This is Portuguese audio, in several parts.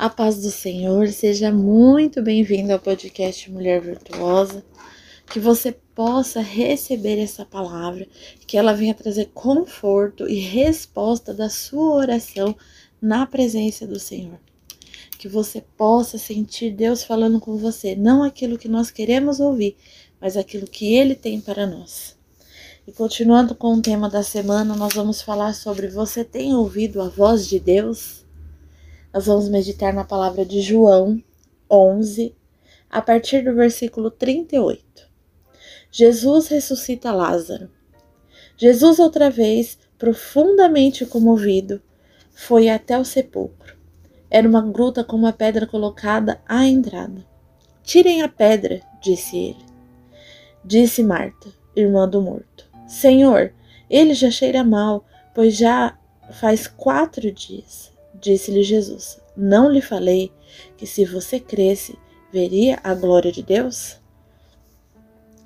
A paz do Senhor, seja muito bem-vindo ao podcast Mulher Virtuosa. Que você possa receber essa palavra, que ela venha trazer conforto e resposta da sua oração na presença do Senhor. Que você possa sentir Deus falando com você, não aquilo que nós queremos ouvir, mas aquilo que Ele tem para nós. E continuando com o tema da semana, nós vamos falar sobre você tem ouvido a voz de Deus? Nós vamos meditar na palavra de João 11, a partir do versículo 38. Jesus ressuscita Lázaro. Jesus, outra vez, profundamente comovido, foi até o sepulcro. Era uma gruta com uma pedra colocada à entrada. Tirem a pedra, disse ele. Disse Marta, irmã do morto: Senhor, ele já cheira mal, pois já faz quatro dias. Disse-lhe Jesus: Não lhe falei que se você cresce, veria a glória de Deus?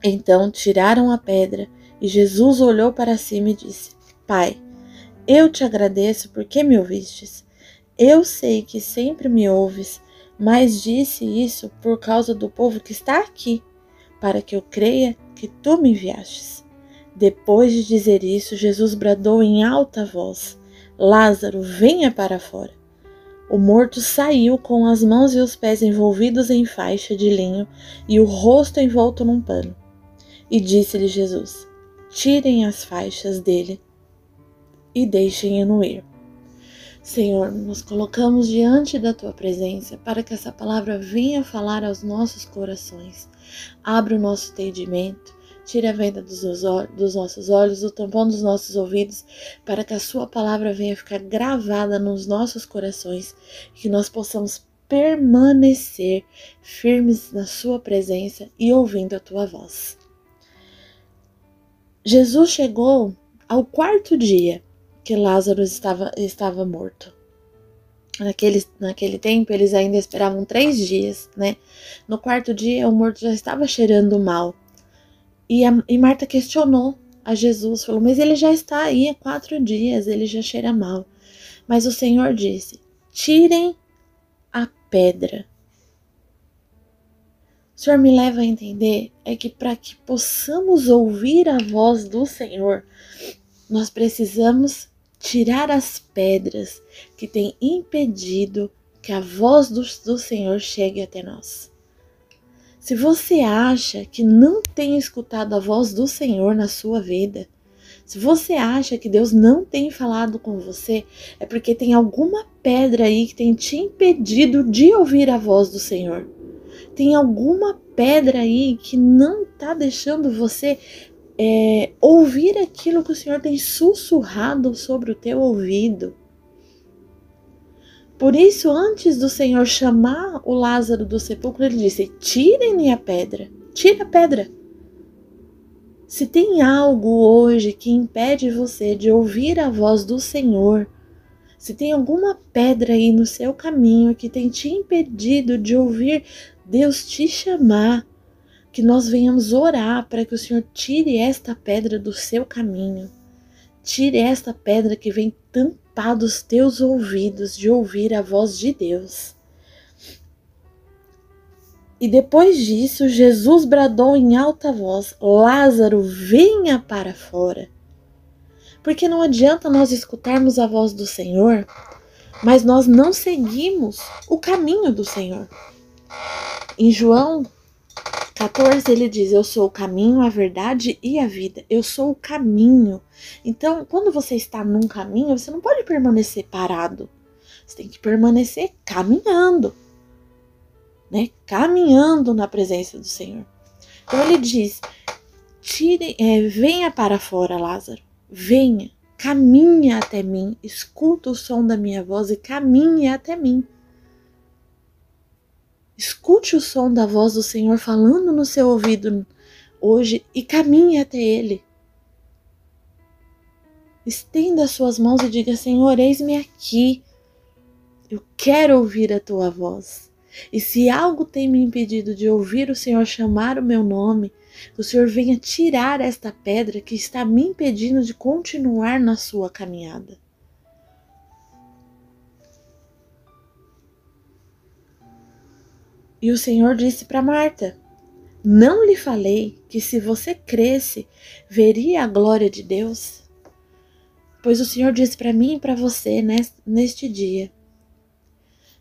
Então tiraram a pedra e Jesus olhou para cima e disse: Pai, eu te agradeço porque me ouvistes. Eu sei que sempre me ouves, mas disse isso por causa do povo que está aqui, para que eu creia que tu me enviastes. Depois de dizer isso, Jesus bradou em alta voz: Lázaro, venha para fora. O morto saiu com as mãos e os pés envolvidos em faixa de linho e o rosto envolto num pano. E disse-lhe Jesus: Tirem as faixas dele e deixem-no ir. Senhor, nos colocamos diante da tua presença para que essa palavra venha falar aos nossos corações. Abra o nosso entendimento Tire a venda dos, nossos olhos, o tampão dos nossos ouvidos, para que a Sua palavra venha ficar gravada nos nossos corações que nós possamos permanecer firmes na Sua presença e ouvindo a Tua voz. Jesus chegou ao quarto dia que Lázaro estava, estava morto. Naquele, naquele tempo, eles ainda esperavam três dias, né? No quarto dia, o morto já estava cheirando mal. E, a, e Marta questionou a Jesus, falou: Mas ele já está aí há quatro dias, ele já cheira mal. Mas o Senhor disse: Tirem a pedra. O Senhor me leva a entender é que para que possamos ouvir a voz do Senhor, nós precisamos tirar as pedras que têm impedido que a voz do, do Senhor chegue até nós. Se você acha que não tem escutado a voz do Senhor na sua vida, se você acha que Deus não tem falado com você, é porque tem alguma pedra aí que tem te impedido de ouvir a voz do Senhor. Tem alguma pedra aí que não está deixando você é, ouvir aquilo que o Senhor tem sussurrado sobre o teu ouvido. Por isso, antes do Senhor chamar o Lázaro do sepulcro, ele disse: Tirem-lhe a pedra, tire a pedra. Se tem algo hoje que impede você de ouvir a voz do Senhor, se tem alguma pedra aí no seu caminho que tem te impedido de ouvir Deus te chamar, que nós venhamos orar para que o Senhor tire esta pedra do seu caminho. Tire esta pedra que vem tampar os teus ouvidos de ouvir a voz de Deus. E depois disso, Jesus bradou em alta voz: Lázaro, venha para fora. Porque não adianta nós escutarmos a voz do Senhor, mas nós não seguimos o caminho do Senhor. Em João 14, ele diz: Eu sou o caminho, a verdade e a vida. Eu sou o caminho. Então, quando você está num caminho, você não pode permanecer parado. Você tem que permanecer caminhando, né? Caminhando na presença do Senhor. Então, ele diz: Tire, é, venha para fora, Lázaro. Venha, caminha até mim, escuta o som da minha voz e caminhe até mim. Escute o som da voz do Senhor falando no seu ouvido hoje e caminhe até Ele. Estenda as suas mãos e diga: Senhor, eis-me aqui. Eu quero ouvir a tua voz. E se algo tem me impedido de ouvir o Senhor chamar o meu nome, o Senhor venha tirar esta pedra que está me impedindo de continuar na sua caminhada. E o Senhor disse para Marta: Não lhe falei que se você cresce, veria a glória de Deus? Pois o Senhor disse para mim e para você neste dia: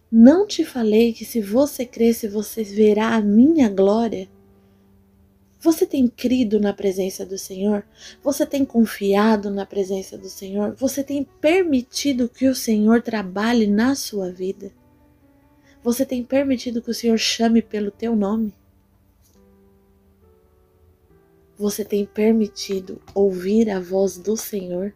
Não te falei que se você cresce, você verá a minha glória? Você tem crido na presença do Senhor? Você tem confiado na presença do Senhor? Você tem permitido que o Senhor trabalhe na sua vida? Você tem permitido que o Senhor chame pelo teu nome? Você tem permitido ouvir a voz do Senhor?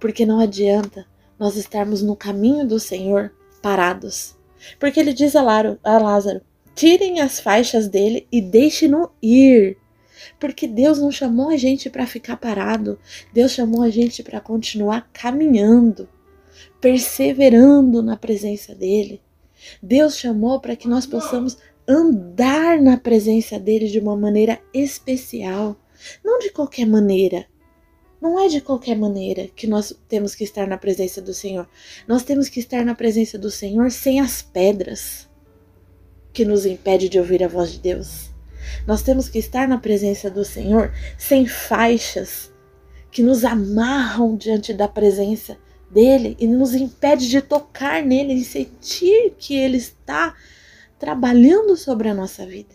Porque não adianta nós estarmos no caminho do Senhor parados. Porque ele diz a Lázaro: Tirem as faixas dele e deixem-no ir. Porque Deus não chamou a gente para ficar parado. Deus chamou a gente para continuar caminhando, perseverando na presença dele. Deus chamou para que nós possamos andar na presença dele de uma maneira especial, não de qualquer maneira. Não é de qualquer maneira que nós temos que estar na presença do Senhor. Nós temos que estar na presença do Senhor sem as pedras que nos impede de ouvir a voz de Deus. Nós temos que estar na presença do Senhor sem faixas que nos amarram diante da presença dele e nos impede de tocar nele e sentir que ele está trabalhando sobre a nossa vida.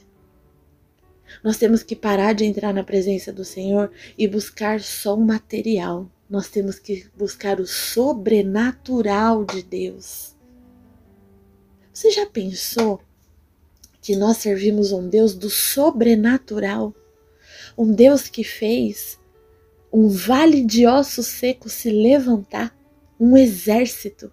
Nós temos que parar de entrar na presença do Senhor e buscar só o material. Nós temos que buscar o sobrenatural de Deus. Você já pensou que nós servimos um Deus do sobrenatural, um Deus que fez um vale de ossos secos se levantar, um exército.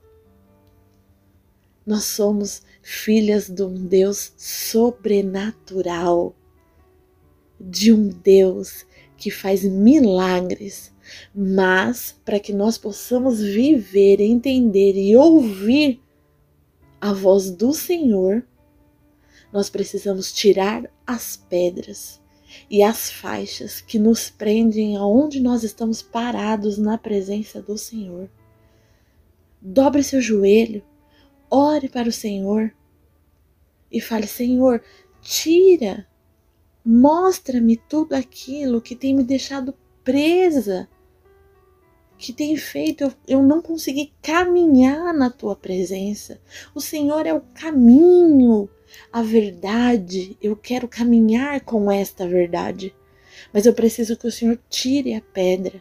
Nós somos filhas de um Deus sobrenatural, de um Deus que faz milagres, mas para que nós possamos viver, entender e ouvir a voz do Senhor, nós precisamos tirar as pedras e as faixas que nos prendem aonde nós estamos parados na presença do Senhor. Dobre seu joelho, ore para o Senhor e fale: Senhor, tira, mostra-me tudo aquilo que tem me deixado presa, que tem feito eu, eu não conseguir caminhar na tua presença. O Senhor é o caminho, a verdade, eu quero caminhar com esta verdade, mas eu preciso que o Senhor tire a pedra.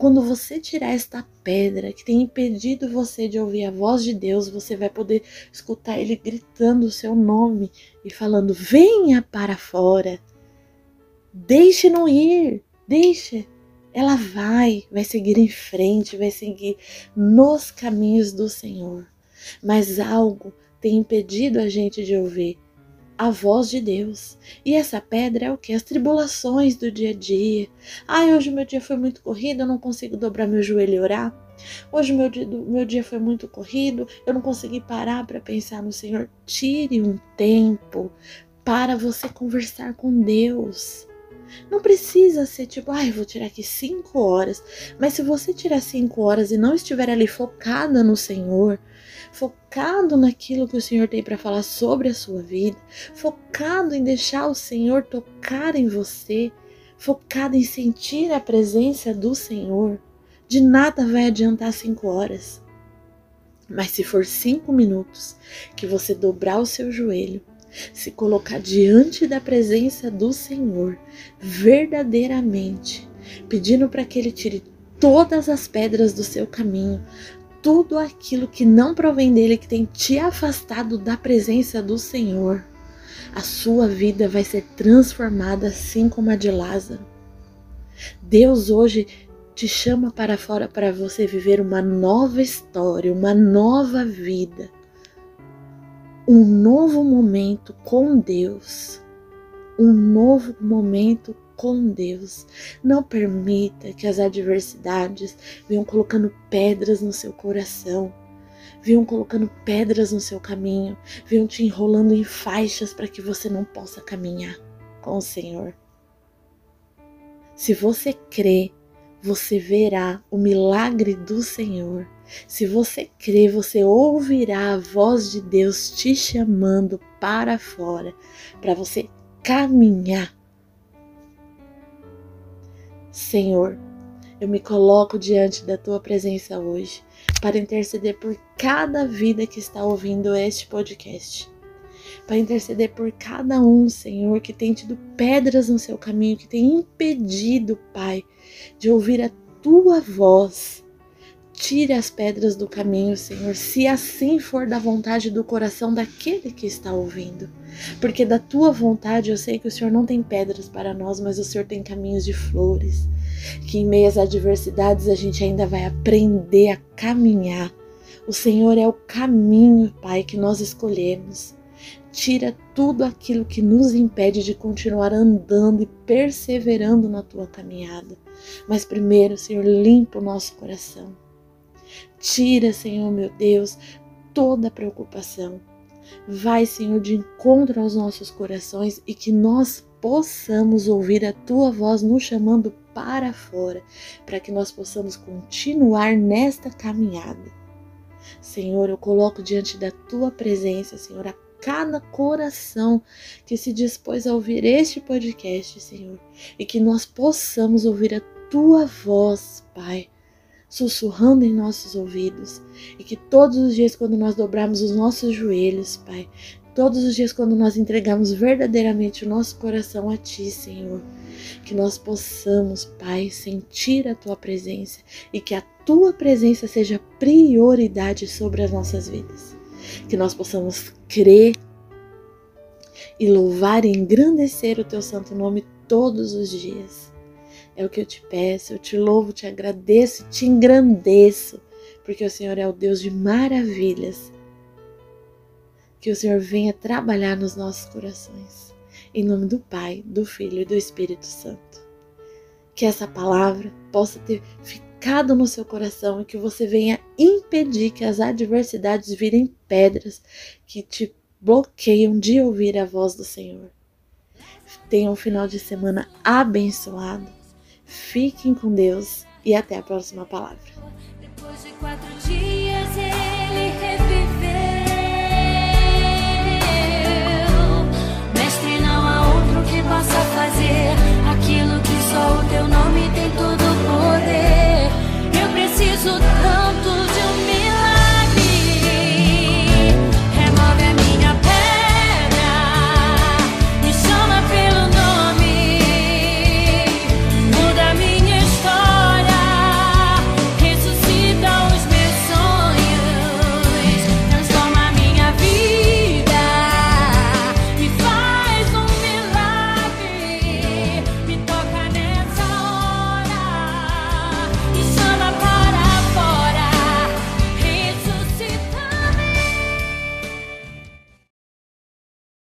Quando você tirar esta pedra que tem impedido você de ouvir a voz de Deus, você vai poder escutar Ele gritando o seu nome e falando: Venha para fora, deixe-no ir, deixe. Ela vai, vai seguir em frente, vai seguir nos caminhos do Senhor. Mas algo tem impedido a gente de ouvir a voz de Deus. E essa pedra é o que? As tribulações do dia a dia. Ai, hoje meu dia foi muito corrido, eu não consigo dobrar meu joelho e orar. Hoje meu dia, meu dia foi muito corrido, eu não consegui parar para pensar no Senhor. Tire um tempo para você conversar com Deus. Não precisa ser tipo, ai, ah, vou tirar aqui cinco horas. Mas se você tirar cinco horas e não estiver ali focada no Senhor, focado naquilo que o Senhor tem para falar sobre a sua vida, focado em deixar o Senhor tocar em você, focado em sentir a presença do Senhor, de nada vai adiantar cinco horas. Mas se for cinco minutos que você dobrar o seu joelho, se colocar diante da presença do Senhor, verdadeiramente, pedindo para que Ele tire todas as pedras do seu caminho, tudo aquilo que não provém dele, que tem te afastado da presença do Senhor, a sua vida vai ser transformada assim como a de Lázaro. Deus hoje te chama para fora para você viver uma nova história, uma nova vida, um novo momento com Deus, um novo momento com Deus. Não permita que as adversidades venham colocando pedras no seu coração, venham colocando pedras no seu caminho, venham te enrolando em faixas para que você não possa caminhar com o Senhor. Se você crê, você verá o milagre do Senhor. Se você crê, você ouvirá a voz de Deus te chamando para fora, para você caminhar. Senhor, eu me coloco diante da tua presença hoje para interceder por cada vida que está ouvindo este podcast. Para interceder por cada um, Senhor, que tem tido pedras no seu caminho, que tem impedido, Pai, de ouvir a tua voz. Tire as pedras do caminho, Senhor, se assim for da vontade do coração daquele que está ouvindo. Porque da tua vontade eu sei que o Senhor não tem pedras para nós, mas o Senhor tem caminhos de flores que em meio às adversidades a gente ainda vai aprender a caminhar. O Senhor é o caminho, Pai, que nós escolhemos. Tira tudo aquilo que nos impede de continuar andando e perseverando na tua caminhada. Mas primeiro, Senhor, limpa o nosso coração. Tira, Senhor meu Deus, toda preocupação. Vai, Senhor, de encontro aos nossos corações e que nós possamos ouvir a tua voz nos chamando para fora, para que nós possamos continuar nesta caminhada. Senhor, eu coloco diante da tua presença, Senhor, a cada coração que se dispôs a ouvir este podcast, Senhor, e que nós possamos ouvir a tua voz, Pai, sussurrando em nossos ouvidos, e que todos os dias, quando nós dobrarmos os nossos joelhos, Pai, todos os dias, quando nós entregamos verdadeiramente o nosso coração a Ti, Senhor, que nós possamos, Pai, sentir a Tua presença e que a Tua presença seja prioridade sobre as nossas vidas. Que nós possamos crer e louvar e engrandecer o Teu santo nome todos os dias. É o que eu te peço, eu te louvo, te agradeço, te engrandeço, porque o Senhor é o Deus de maravilhas. Que o Senhor venha trabalhar nos nossos corações. Em nome do Pai, do Filho e do Espírito Santo. Que essa palavra possa ter ficado no seu coração e que você venha impedir que as adversidades virem pedras que te bloqueiam de ouvir a voz do Senhor. Tenha um final de semana abençoado. Fiquem com Deus e até a próxima palavra.